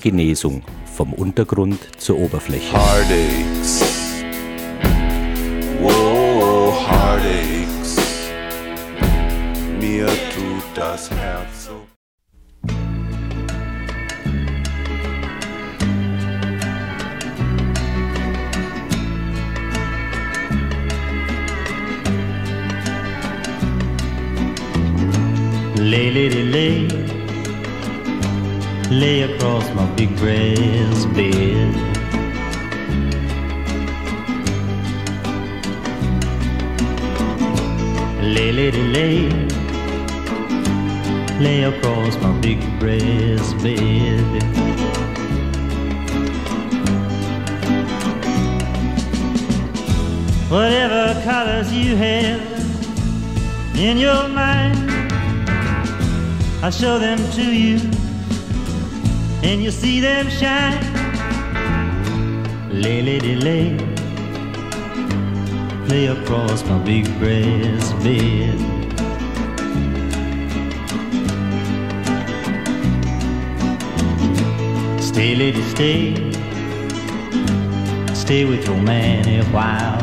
Genesung vom Untergrund zur Oberfläche. Heartaches. Whoa, heartaches. Mir tut das Herz so. Stay, stay with your man a while.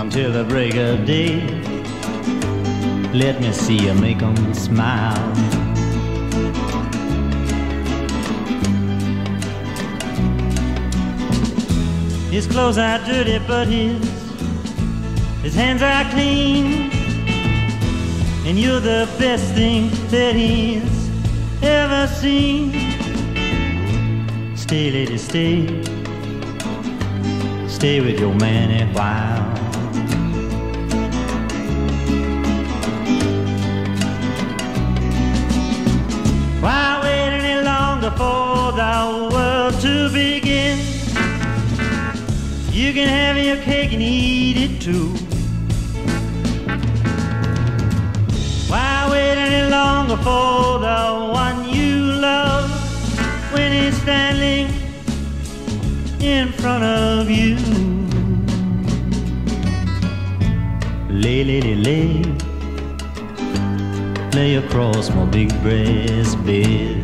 until the break of day. Let me see you make 'em smile. His clothes are dirty, but his his hands are clean. And you're the best thing that he's ever seen. Stay, lady, stay. Stay with your man a while. Why wait any longer for the world to begin? You can have your cake and eat it too. Any longer for the one you love when he's standing in front of you? Lay, lay, lay, lay across my big brass bed.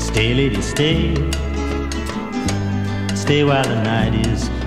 Stay, lady, stay. Stay while the night is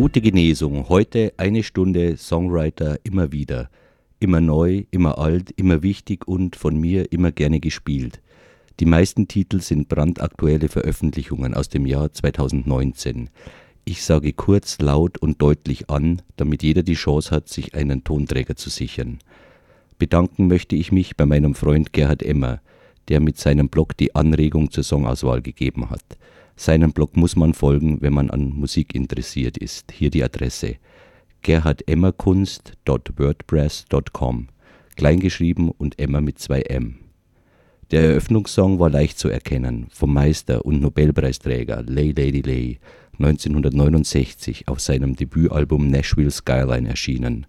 Gute Genesung. Heute eine Stunde Songwriter immer wieder. Immer neu, immer alt, immer wichtig und von mir immer gerne gespielt. Die meisten Titel sind brandaktuelle Veröffentlichungen aus dem Jahr 2019. Ich sage kurz, laut und deutlich an, damit jeder die Chance hat, sich einen Tonträger zu sichern. Bedanken möchte ich mich bei meinem Freund Gerhard Emmer, der mit seinem Blog die Anregung zur Songauswahl gegeben hat. Seinem Blog muss man folgen, wenn man an Musik interessiert ist. Hier die Adresse gerhardemmerkunst.wordpress.com Kleingeschrieben und Emmer mit zwei M. Der Eröffnungssong war leicht zu erkennen, vom Meister und Nobelpreisträger Lay Lady Lay 1969 auf seinem Debütalbum Nashville Skyline erschienen.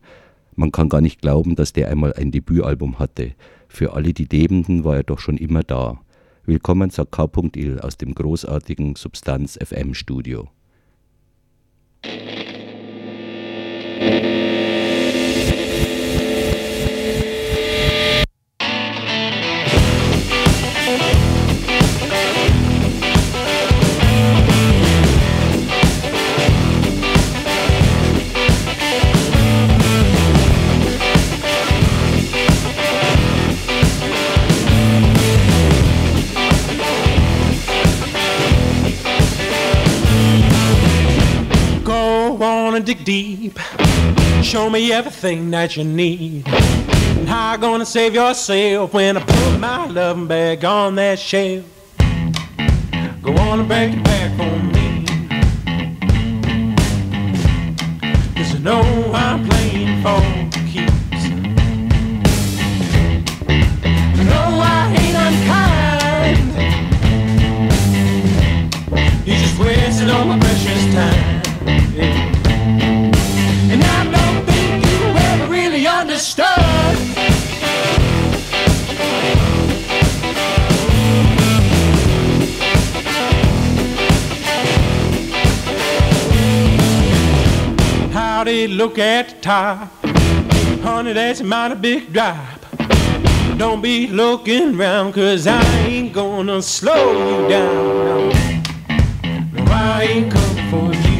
Man kann gar nicht glauben, dass der einmal ein Debütalbum hatte. Für alle die Lebenden war er doch schon immer da. Willkommen sagt K.Il aus dem großartigen Substanz FM Studio. Go on and dig deep. Show me everything that you need. And How I gonna save yourself when I put my loving bag on that shelf? Go on and break it back on me. Top. Honey, that's a mighty big drop. Don't be looking round, cause I ain't gonna slow you down. No, I ain't coming for you.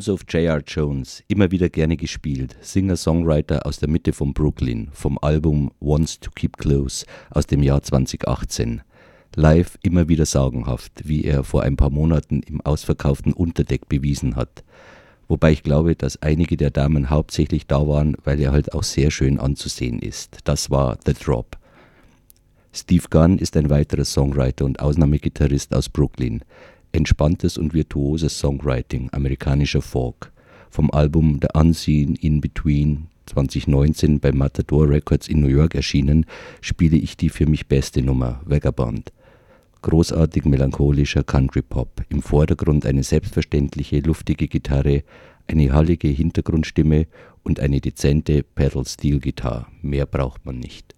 Bones of J.R. Jones, immer wieder gerne gespielt, Singer-Songwriter aus der Mitte von Brooklyn, vom Album Wants to Keep Close aus dem Jahr 2018. Live immer wieder sagenhaft, wie er vor ein paar Monaten im ausverkauften Unterdeck bewiesen hat. Wobei ich glaube, dass einige der Damen hauptsächlich da waren, weil er halt auch sehr schön anzusehen ist. Das war The Drop. Steve Gunn ist ein weiterer Songwriter und Ausnahmegitarrist aus Brooklyn. Entspanntes und virtuoses Songwriting, amerikanischer Folk. Vom Album The Unseen In Between 2019 bei Matador Records in New York erschienen, spiele ich die für mich beste Nummer, Vagabond. Großartig melancholischer Country Pop, im Vordergrund eine selbstverständliche, luftige Gitarre, eine hallige Hintergrundstimme und eine dezente Pedal Steel Gitarre. Mehr braucht man nicht.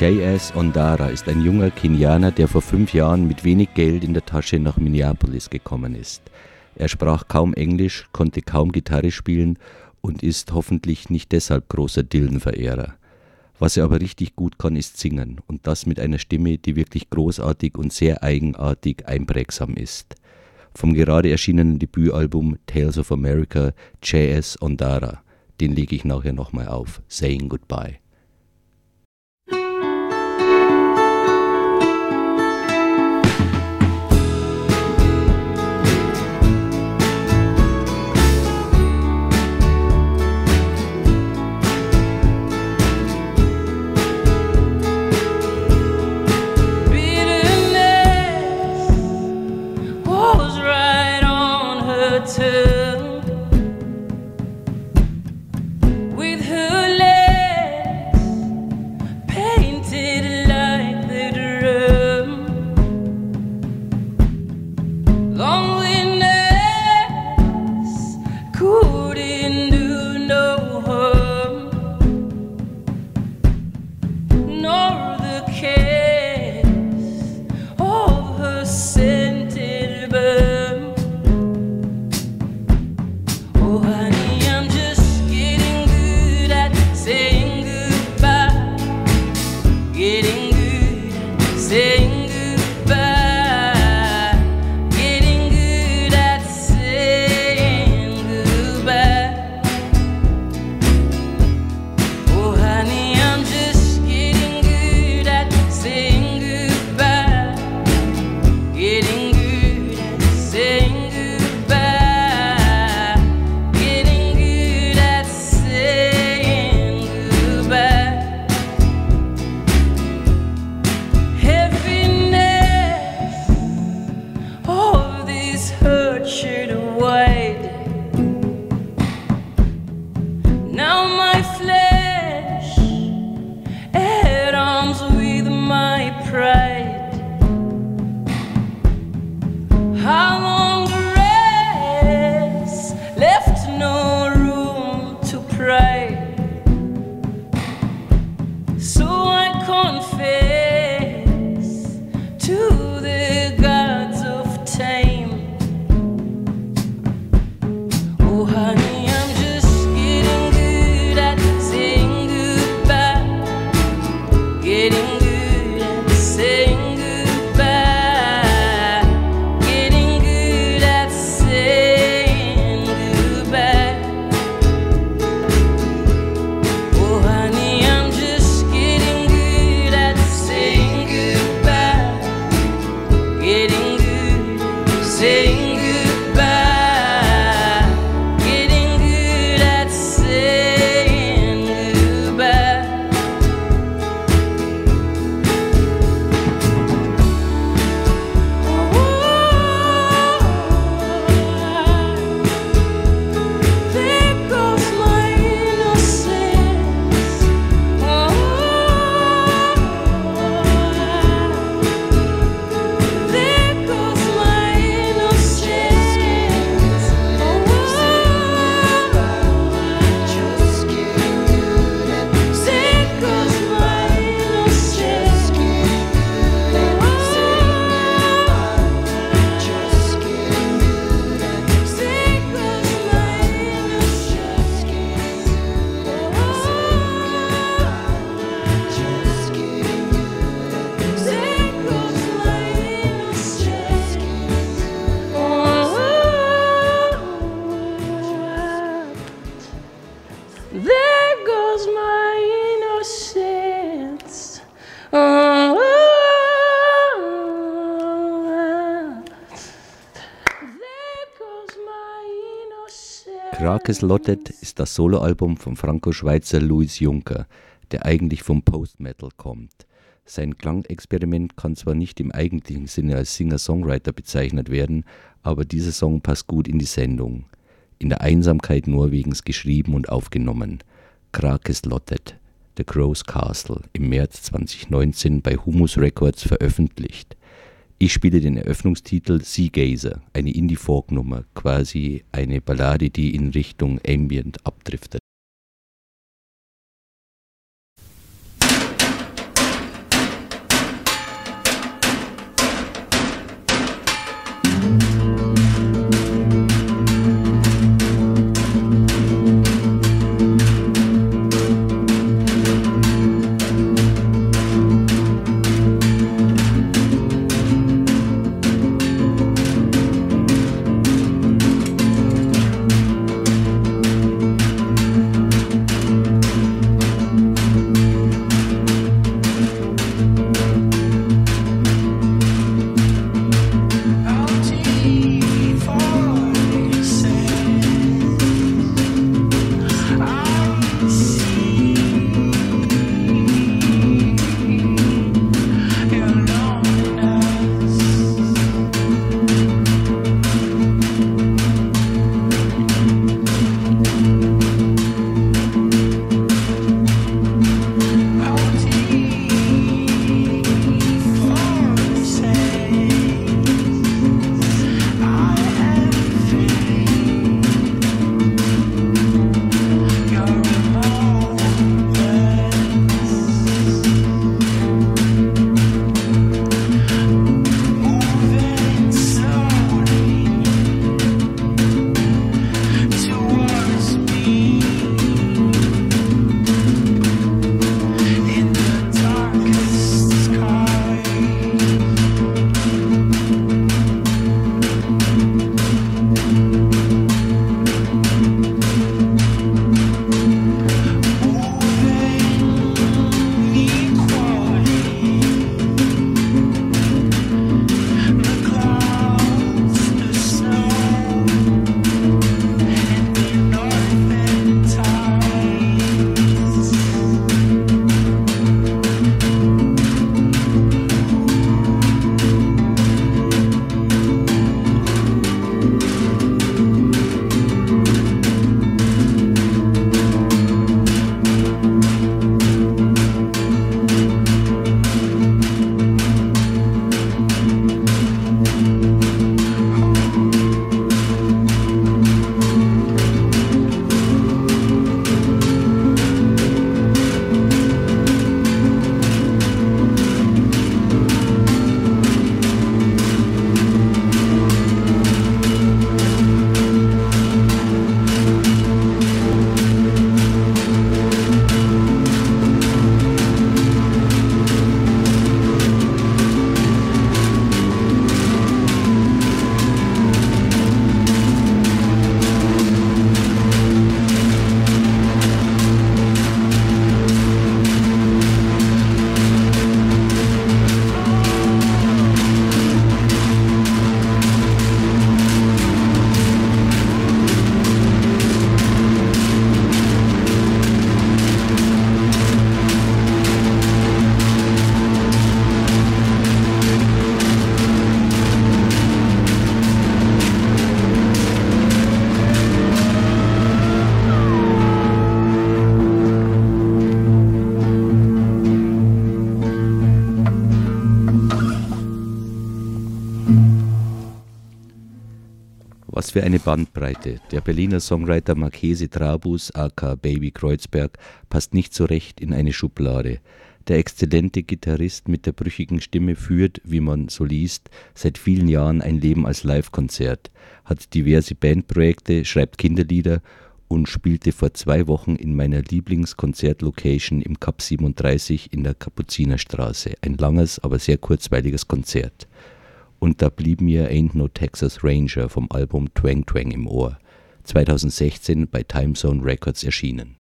J.S. Ondara ist ein junger Kenianer, der vor fünf Jahren mit wenig Geld in der Tasche nach Minneapolis gekommen ist. Er sprach kaum Englisch, konnte kaum Gitarre spielen und ist hoffentlich nicht deshalb großer Dylan-Verehrer. Was er aber richtig gut kann, ist singen und das mit einer Stimme, die wirklich großartig und sehr eigenartig einprägsam ist. Vom gerade erschienenen Debütalbum Tales of America, J.S. Ondara. Den lege ich nachher nochmal auf. Saying Goodbye. Krakes Lottet ist das Soloalbum von Franco-Schweizer Louis Juncker, der eigentlich vom Post-Metal kommt. Sein Klangexperiment kann zwar nicht im eigentlichen Sinne als Singer-Songwriter bezeichnet werden, aber dieser Song passt gut in die Sendung. In der Einsamkeit Norwegens geschrieben und aufgenommen. Krakes Lottet, The Crow's Castle, im März 2019 bei Humus Records veröffentlicht. Ich spiele den Eröffnungstitel Seagazer, eine Indie-Folk-Nummer, quasi eine Ballade, die in Richtung Ambient abdriftet. Für eine Bandbreite. Der Berliner Songwriter Marchese Trabus aka Baby Kreuzberg passt nicht so recht in eine Schublade. Der exzellente Gitarrist mit der brüchigen Stimme führt, wie man so liest, seit vielen Jahren ein Leben als Livekonzert, hat diverse Bandprojekte, schreibt Kinderlieder und spielte vor zwei Wochen in meiner Lieblingskonzertlocation im Cup 37 in der Kapuzinerstraße. Ein langes, aber sehr kurzweiliges Konzert. Und da blieb mir Ain't No Texas Ranger vom Album Twang Twang im Ohr, 2016 bei Timezone Records erschienen.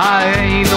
I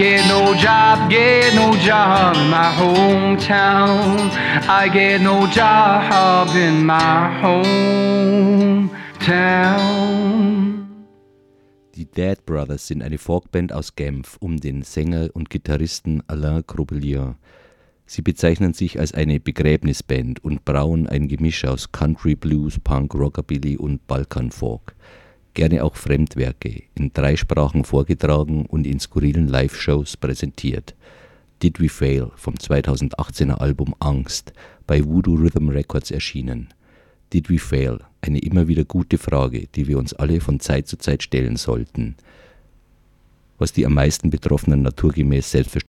get no job, get no job in my hometown. I get no job in my hometown. Die Dead Brothers sind eine Folkband aus Genf um den Sänger und Gitarristen Alain Crobelier. Sie bezeichnen sich als eine Begräbnisband und brauen ein Gemisch aus Country Blues, Punk, Rockabilly und Balkan folk gerne auch Fremdwerke, in drei Sprachen vorgetragen und in skurrilen Live-Shows präsentiert. Did We Fail vom 2018er Album Angst, bei Voodoo Rhythm Records erschienen. Did We Fail, eine immer wieder gute Frage, die wir uns alle von Zeit zu Zeit stellen sollten. Was die am meisten Betroffenen naturgemäß selbstverständlich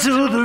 to the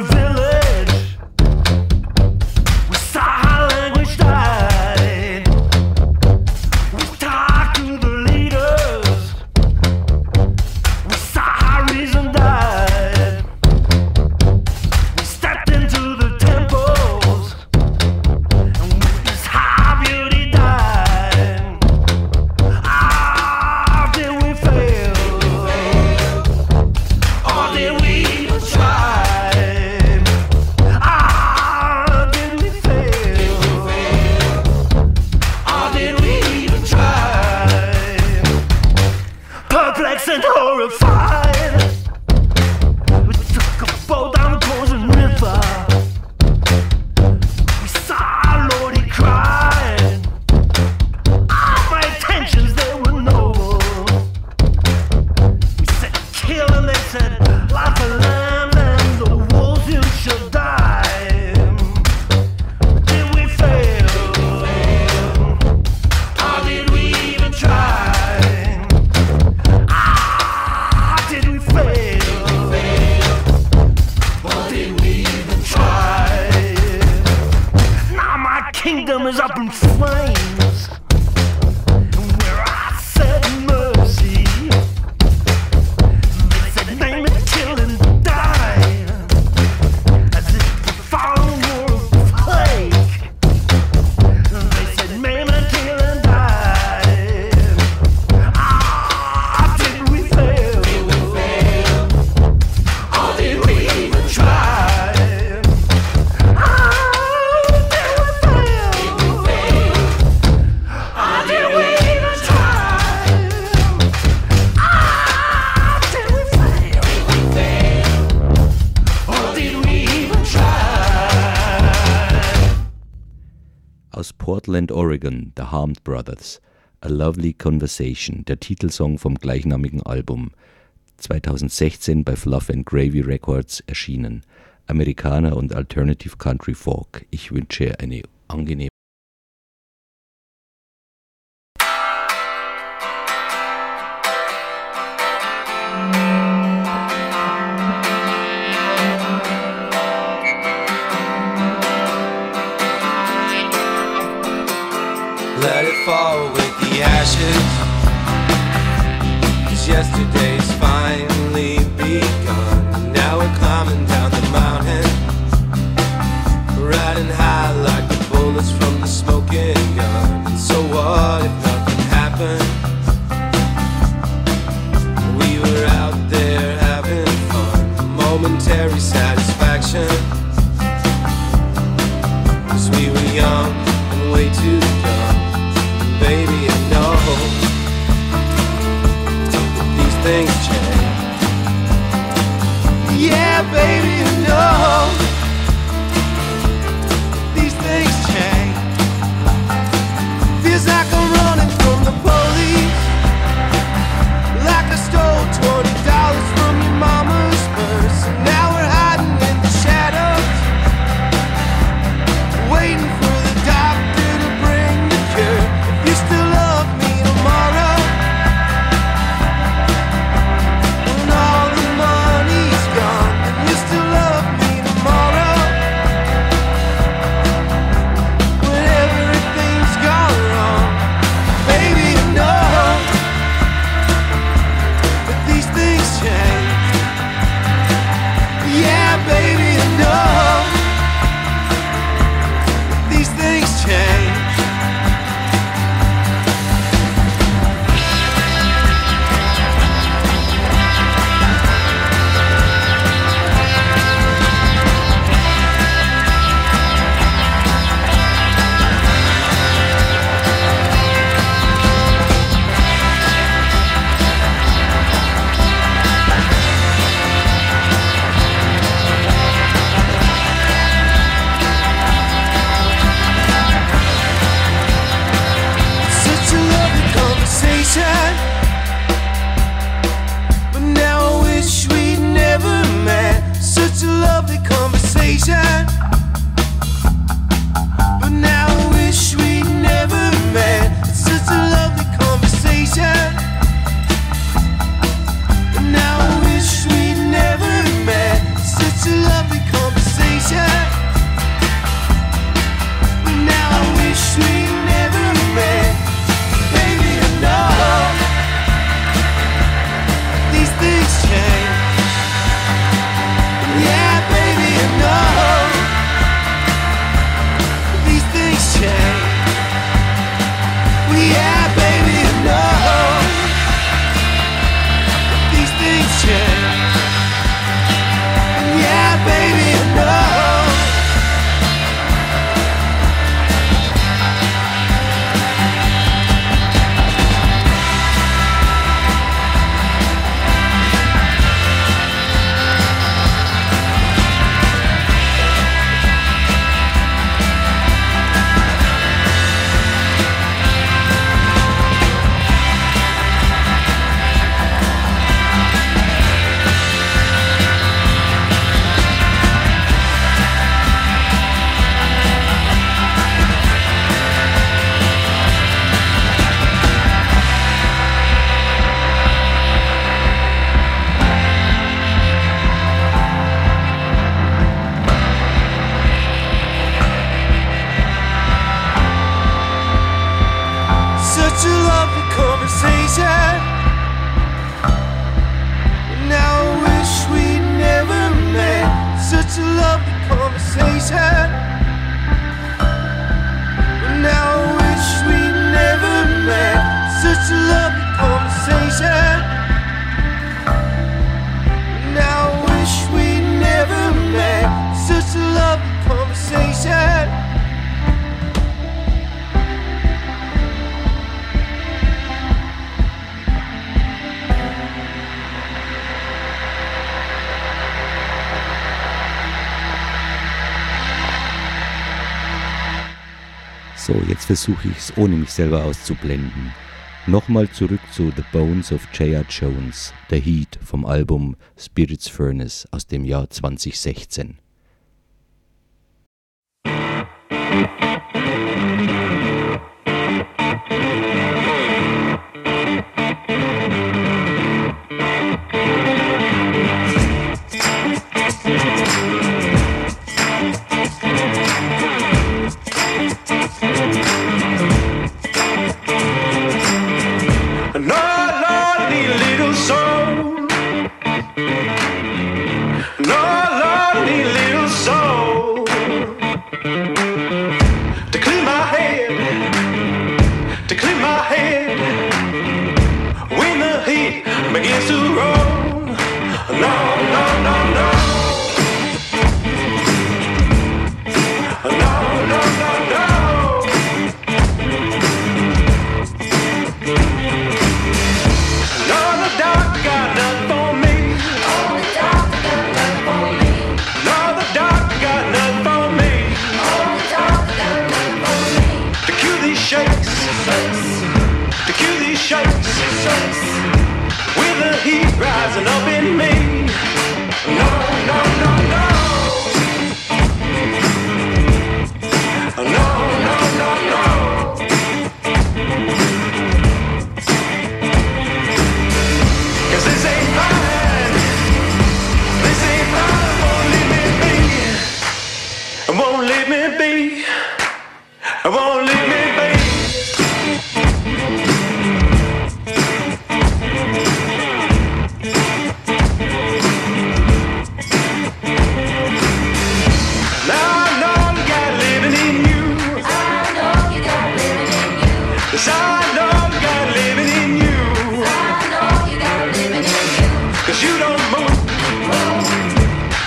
Portland, Oregon, The Harmed Brothers, A Lovely Conversation, der Titelsong vom gleichnamigen Album, 2016 bei Fluff and Gravy Records erschienen. Amerikaner und Alternative Country Folk. Ich wünsche eine angenehme fall with the ashes. Cause yesterday's finally begun. versuche ich es, ohne mich selber auszublenden. Nochmal zurück zu The Bones of J.R. Jones, The Heat vom Album Spirits Furnace aus dem Jahr 2016.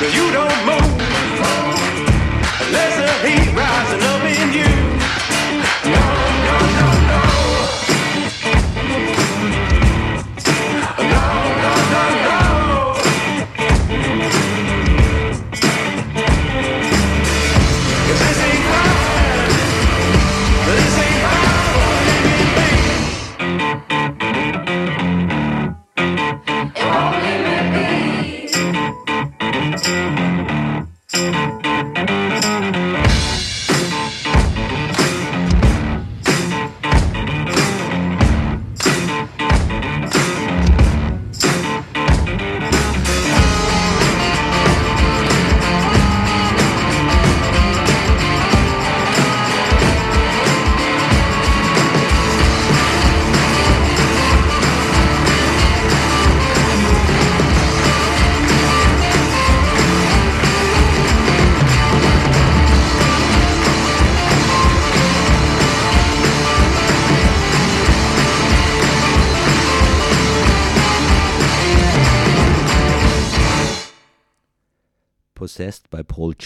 You don't move.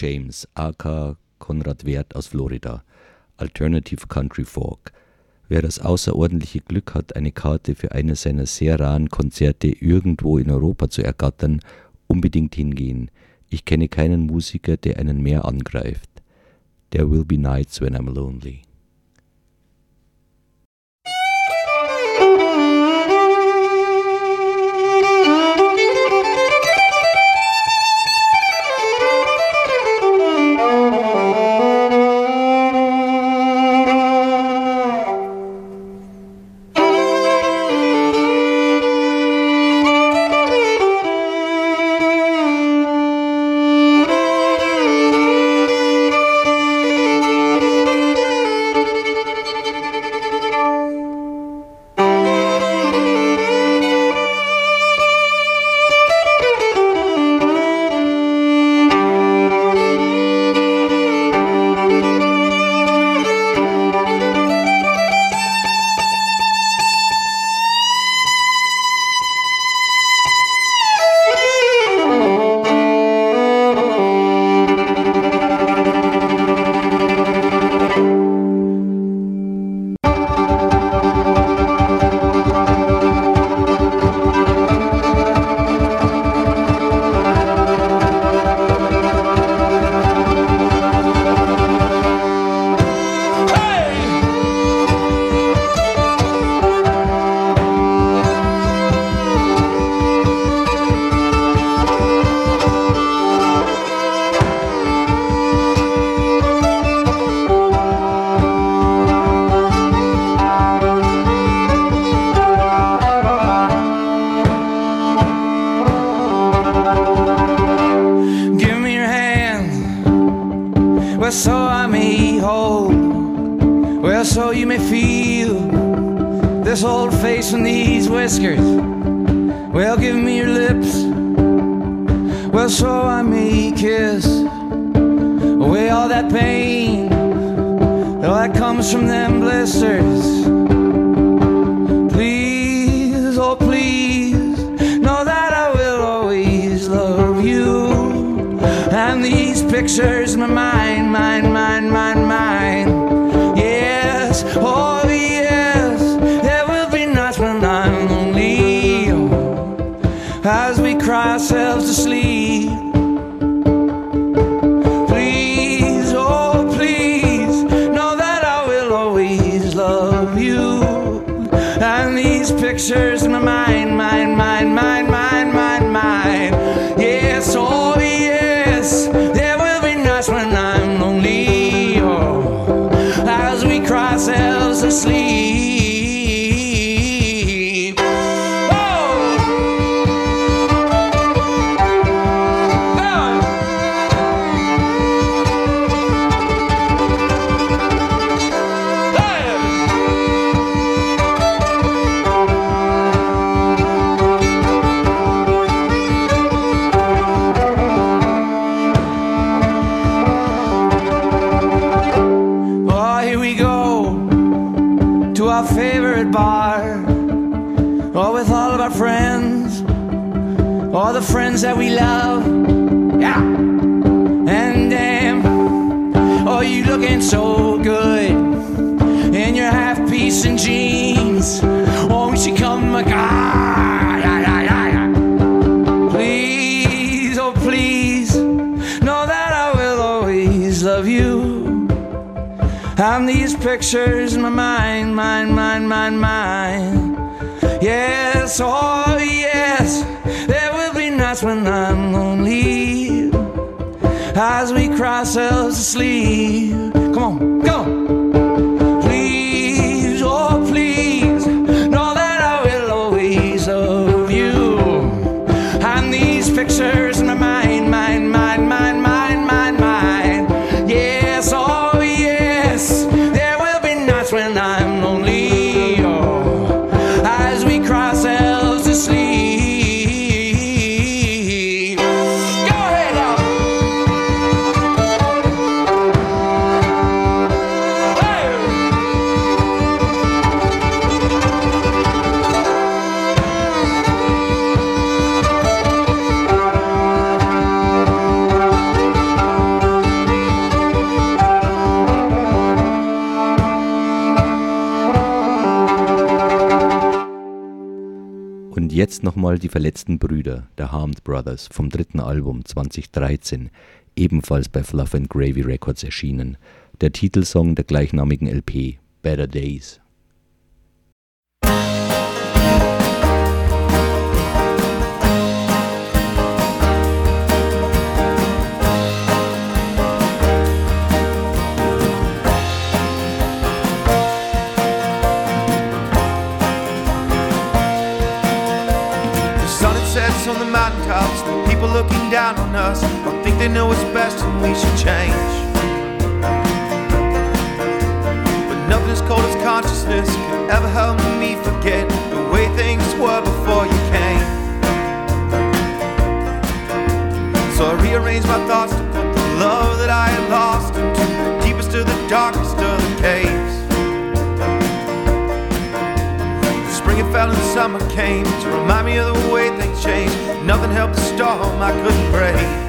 James, aka Konrad Wert aus Florida. Alternative Country Folk. Wer das außerordentliche Glück hat, eine Karte für eines seiner sehr raren Konzerte irgendwo in Europa zu ergattern, unbedingt hingehen. Ich kenne keinen Musiker, der einen mehr angreift. There will be nights when I'm lonely. Pictures in my mind, mind, mind, mind. Love. Yeah. And damn, oh, you looking so good in your half piece and jeans. Won't you come, my God? Please, oh, please, know that I will always love you. And these pictures in my mind, mind, mind, mind, mind. Yes, oh yes, nights when I'm lonely. As we cry ourselves to sleep. Come on, come on. Jetzt nochmal die verletzten Brüder, der Harmed Brothers, vom dritten Album 2013, ebenfalls bei Fluff and Gravy Records erschienen. Der Titelsong der gleichnamigen LP, Better Days. People looking down on us don't think they know what's best and we should change. But nothing as cold as consciousness can ever help me forget the way things were before you came. So I rearranged my thoughts to put the love that I had lost into the deepest of the darkest of the caves. Fell and summer came to remind me of the way things changed. Nothing helped the storm I couldn't break.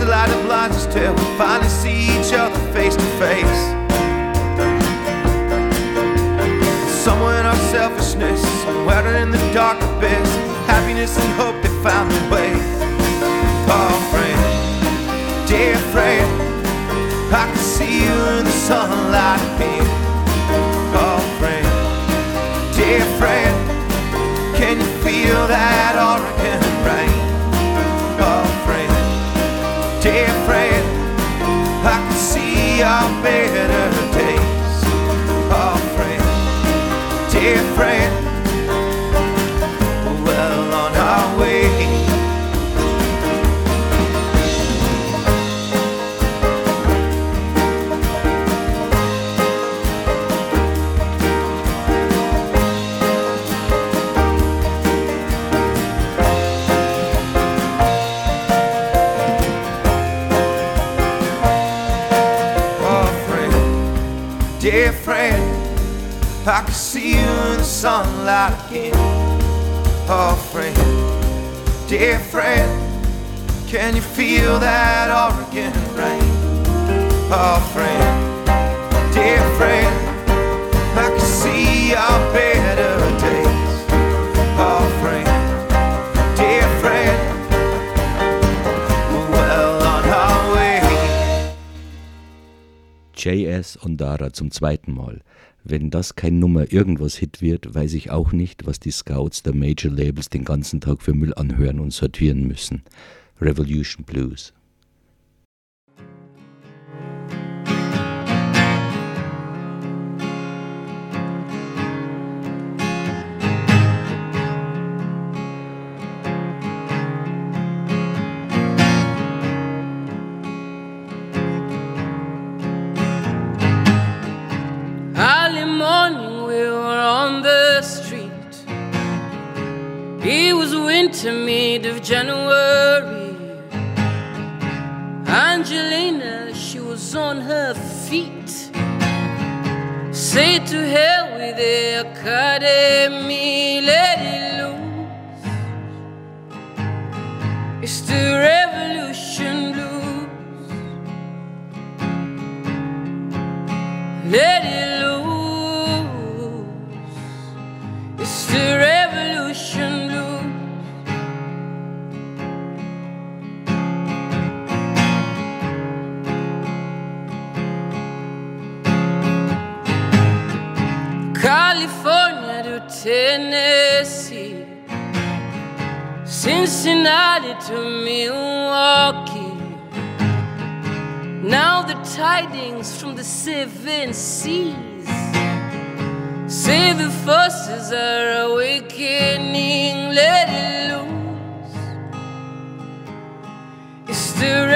The light that blinds till we finally see each other face to face. Somewhere in our selfishness, somewhere in the dark abyss, happiness and hope they found their way. Oh, friend, dear friend, I can see you in the sunlight again. Oh, friend, dear friend, can you feel that Oregon rain? Friend, well on our way. Oh, friend, dear friend, I can sunlight again. Oh, friend, dear friend, can you feel that Oregon rain? Oh, friend, dear friend, I can see our better days. Oh, friend, dear friend, well on our way. JS Ondara zum zweiten Mal. Wenn das kein Nummer irgendwas Hit wird, weiß ich auch nicht, was die Scouts der Major Labels den ganzen Tag für Müll anhören und sortieren müssen. Revolution Blues. January. Angelina, she was on her feet. Say to hell with the academy, to Milwaukee. Now the tidings from the seven seas say the forces are awakening. Let it loose. It's the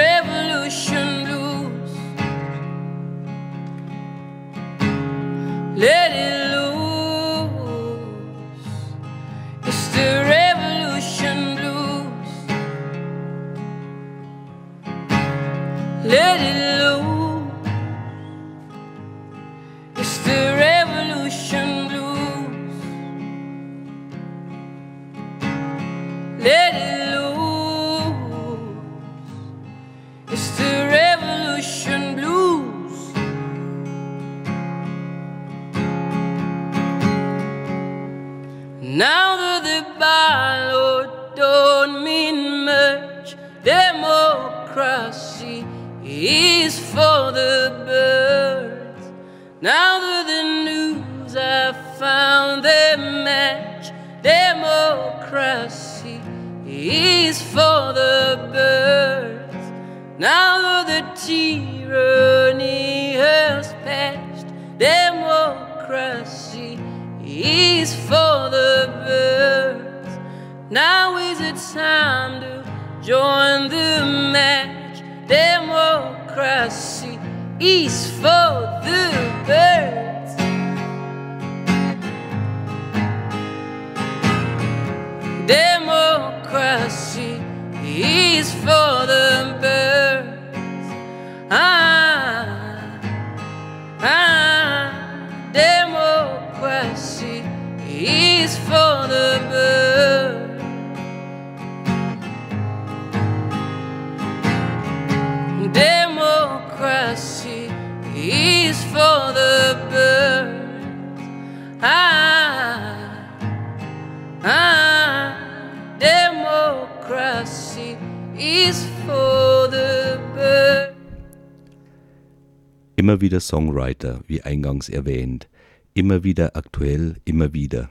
Immer wieder Songwriter, wie eingangs erwähnt. Immer wieder aktuell, immer wieder.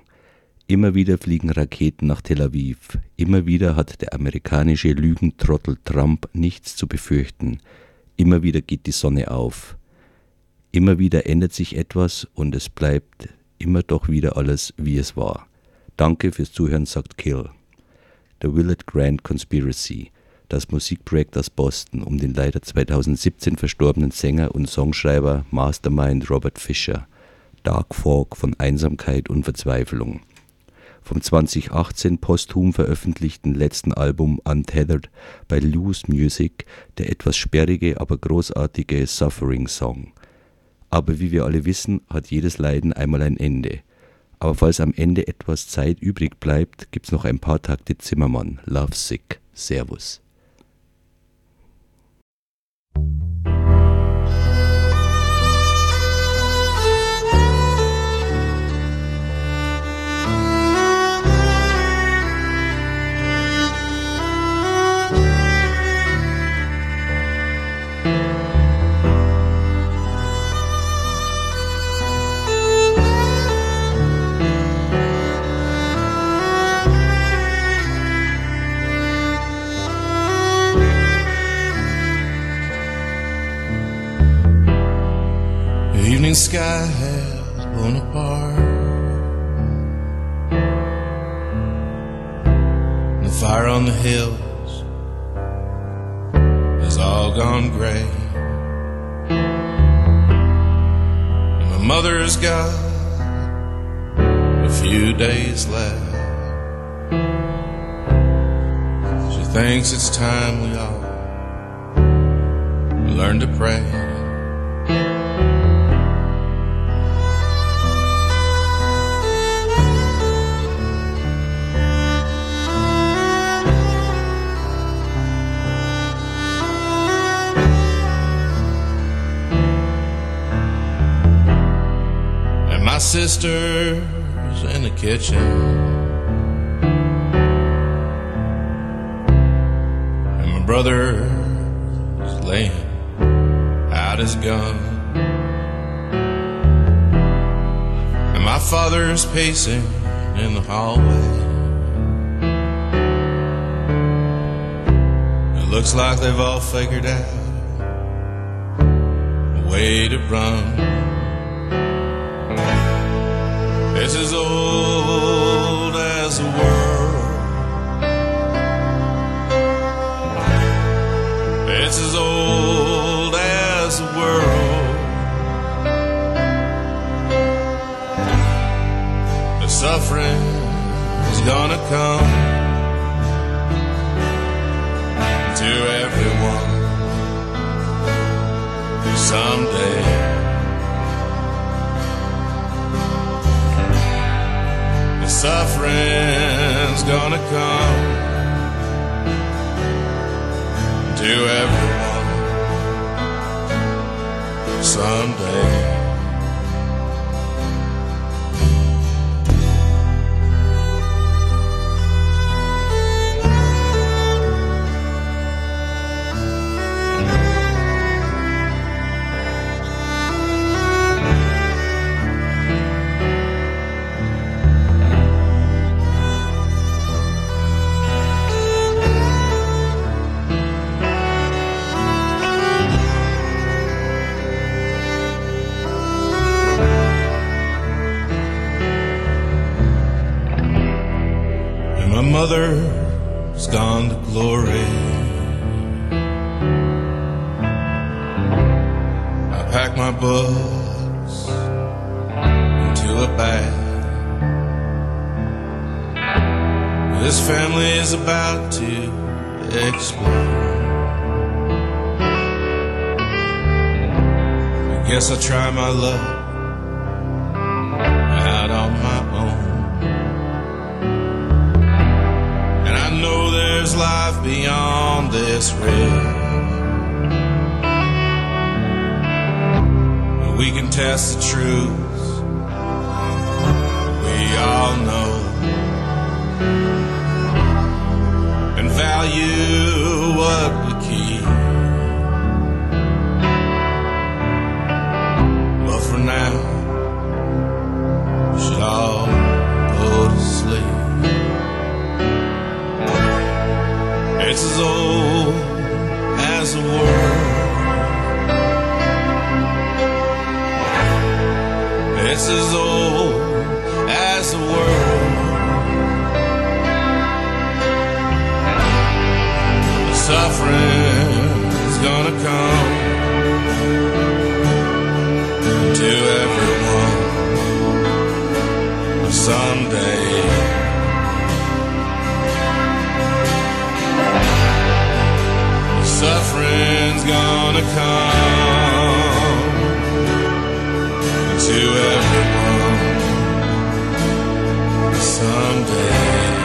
Immer wieder fliegen Raketen nach Tel Aviv. Immer wieder hat der amerikanische Lügentrottel Trump nichts zu befürchten. Immer wieder geht die Sonne auf. Immer wieder ändert sich etwas und es bleibt immer doch wieder alles, wie es war. Danke fürs Zuhören, sagt Kill. The Willard Grant Conspiracy, das Musikprojekt aus Boston um den leider 2017 verstorbenen Sänger und Songschreiber Mastermind Robert Fisher. Dark Folk von Einsamkeit und Verzweiflung. Vom 2018 posthum veröffentlichten letzten Album Untethered bei Loose Music der etwas sperrige, aber großartige Suffering Song. Aber wie wir alle wissen, hat jedes Leiden einmal ein Ende. Aber falls am Ende etwas Zeit übrig bleibt, gibt's noch ein paar Takte Zimmermann, Love Sick. Servus. Thank you. The evening sky has blown apart. The fire on the hills has all gone gray. And my mother's got a few days left. She thinks it's time we all learn to pray. Sister's in the kitchen. And my brother is laying out his gun. And my father's pacing in the hallway. It looks like they've all figured out a way to run. It's as old as the world. It's as old as the world. The suffering is gonna come to everyone someday. Suffering's gonna come to everyone someday. Mother's gone to glory. I pack my books into a bag. This family is about to explode. I guess I'll try my luck there's life beyond this. But we can test the truth. We all know. And value It's as old as the world. It's as old as the world. The suffering's gonna come to everyone someday. Suffering's gonna come to everyone someday.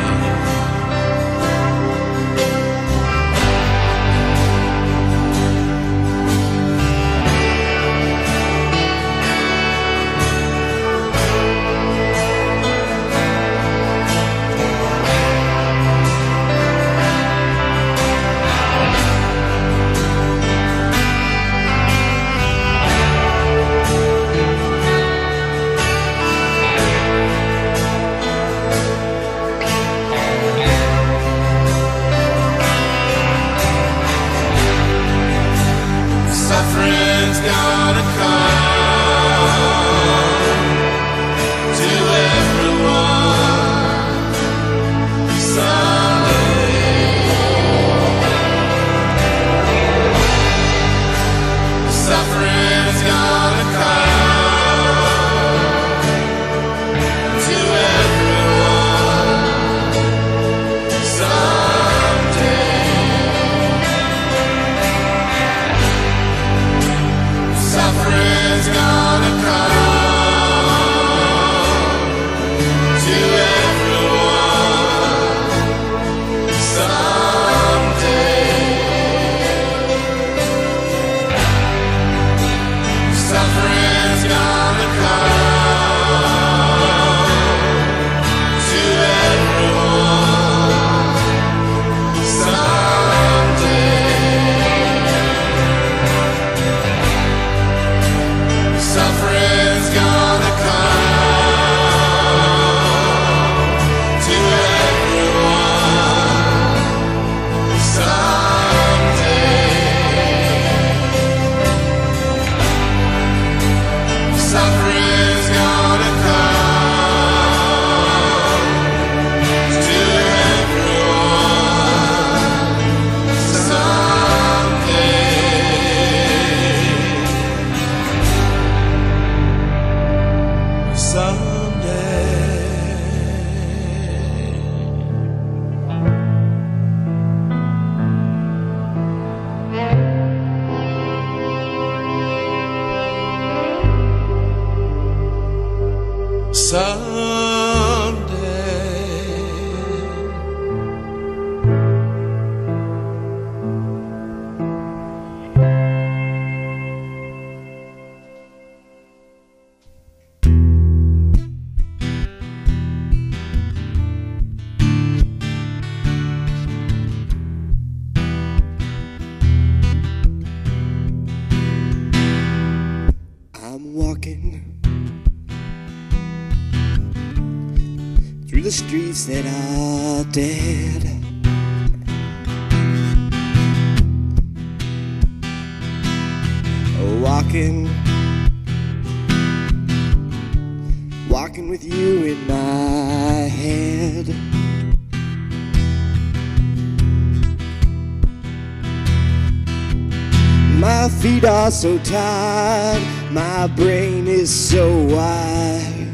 Are so tired, my brain is so wide,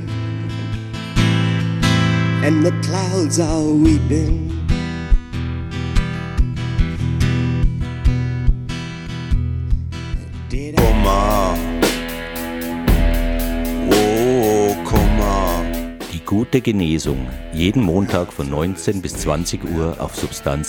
and the clouds are weeping. Did. Oh. Die gute Genesung. Jeden Montag von 19 bis 20 Uhr auf Substanz